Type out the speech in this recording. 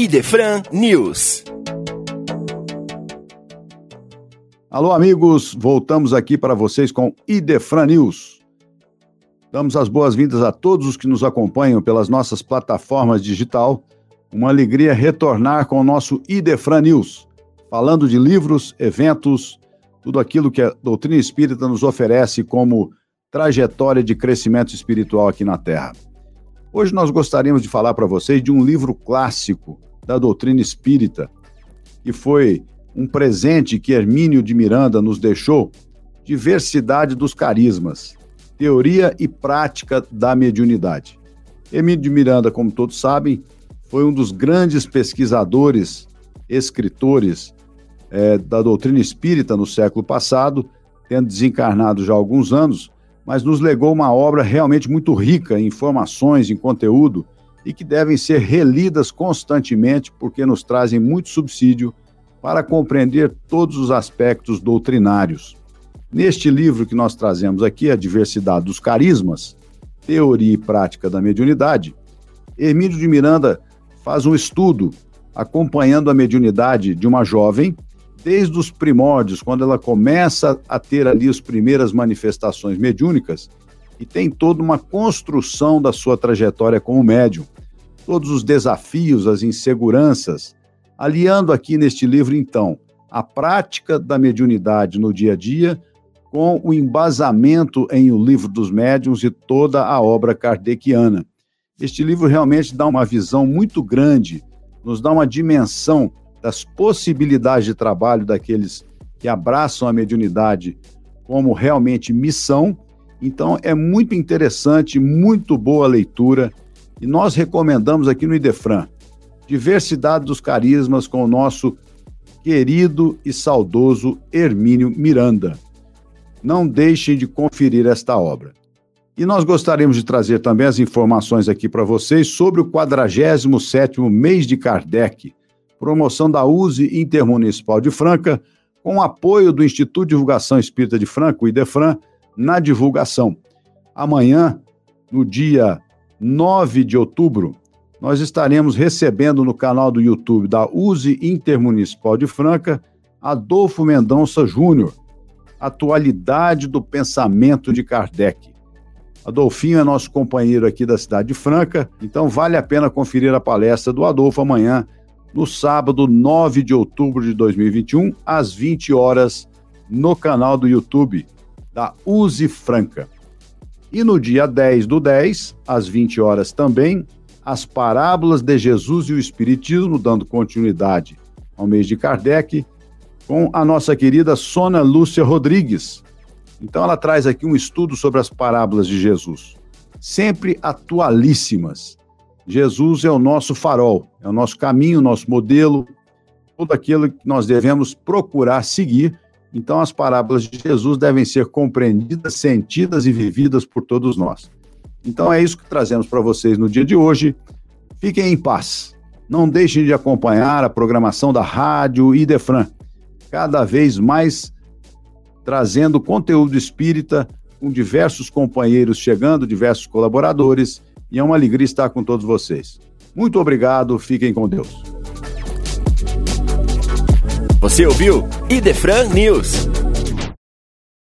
Idefran News. Alô, amigos, voltamos aqui para vocês com Idefran News. Damos as boas-vindas a todos os que nos acompanham pelas nossas plataformas digital. Uma alegria retornar com o nosso Idefran News, falando de livros, eventos, tudo aquilo que a doutrina espírita nos oferece como trajetória de crescimento espiritual aqui na Terra. Hoje nós gostaríamos de falar para vocês de um livro clássico da doutrina espírita, que foi um presente que Hermínio de Miranda nos deixou, Diversidade dos Carismas, Teoria e Prática da Mediunidade. Hermínio de Miranda, como todos sabem, foi um dos grandes pesquisadores, escritores é, da doutrina espírita no século passado, tendo desencarnado já há alguns anos, mas nos legou uma obra realmente muito rica em informações, em conteúdo, e que devem ser relidas constantemente, porque nos trazem muito subsídio para compreender todos os aspectos doutrinários. Neste livro que nós trazemos aqui, A Diversidade dos Carismas, Teoria e Prática da Mediunidade, Hermílio de Miranda faz um estudo acompanhando a mediunidade de uma jovem desde os primórdios, quando ela começa a ter ali as primeiras manifestações mediúnicas, e tem toda uma construção da sua trajetória como médium, todos os desafios, as inseguranças, aliando aqui neste livro, então, a prática da mediunidade no dia a dia com o embasamento em O Livro dos Médiuns e toda a obra kardeciana. Este livro realmente dá uma visão muito grande, nos dá uma dimensão das possibilidades de trabalho daqueles que abraçam a mediunidade como realmente missão. Então é muito interessante, muito boa leitura e nós recomendamos aqui no Idefran Diversidade dos Carismas com o nosso querido e saudoso Hermínio Miranda. Não deixem de conferir esta obra. E nós gostaríamos de trazer também as informações aqui para vocês sobre o 47º mês de Kardec, promoção da USE Intermunicipal de Franca, com apoio do Instituto de Divulgação Espírita de Franca, o IDEFRAN, na divulgação. Amanhã, no dia 9 de outubro, nós estaremos recebendo no canal do YouTube da USE Intermunicipal de Franca Adolfo Mendonça Júnior, Atualidade do Pensamento de Kardec. Adolfinho é nosso companheiro aqui da cidade de Franca, então vale a pena conferir a palestra do Adolfo amanhã no sábado 9 de outubro de 2021, às 20 horas, no canal do YouTube da Use Franca. E no dia 10 do 10, às 20 horas também, as parábolas de Jesus e o Espiritismo, dando continuidade ao mês de Kardec, com a nossa querida Sônia Lúcia Rodrigues. Então ela traz aqui um estudo sobre as parábolas de Jesus, sempre atualíssimas. Jesus é o nosso farol, é o nosso caminho, o nosso modelo, tudo aquilo que nós devemos procurar seguir. Então, as parábolas de Jesus devem ser compreendidas, sentidas e vividas por todos nós. Então, é isso que trazemos para vocês no dia de hoje. Fiquem em paz. Não deixem de acompanhar a programação da Rádio Idefran, cada vez mais trazendo conteúdo espírita com diversos companheiros chegando, diversos colaboradores e é uma alegria estar com todos vocês. Muito obrigado, fiquem com Deus. Você ouviu Idefran News.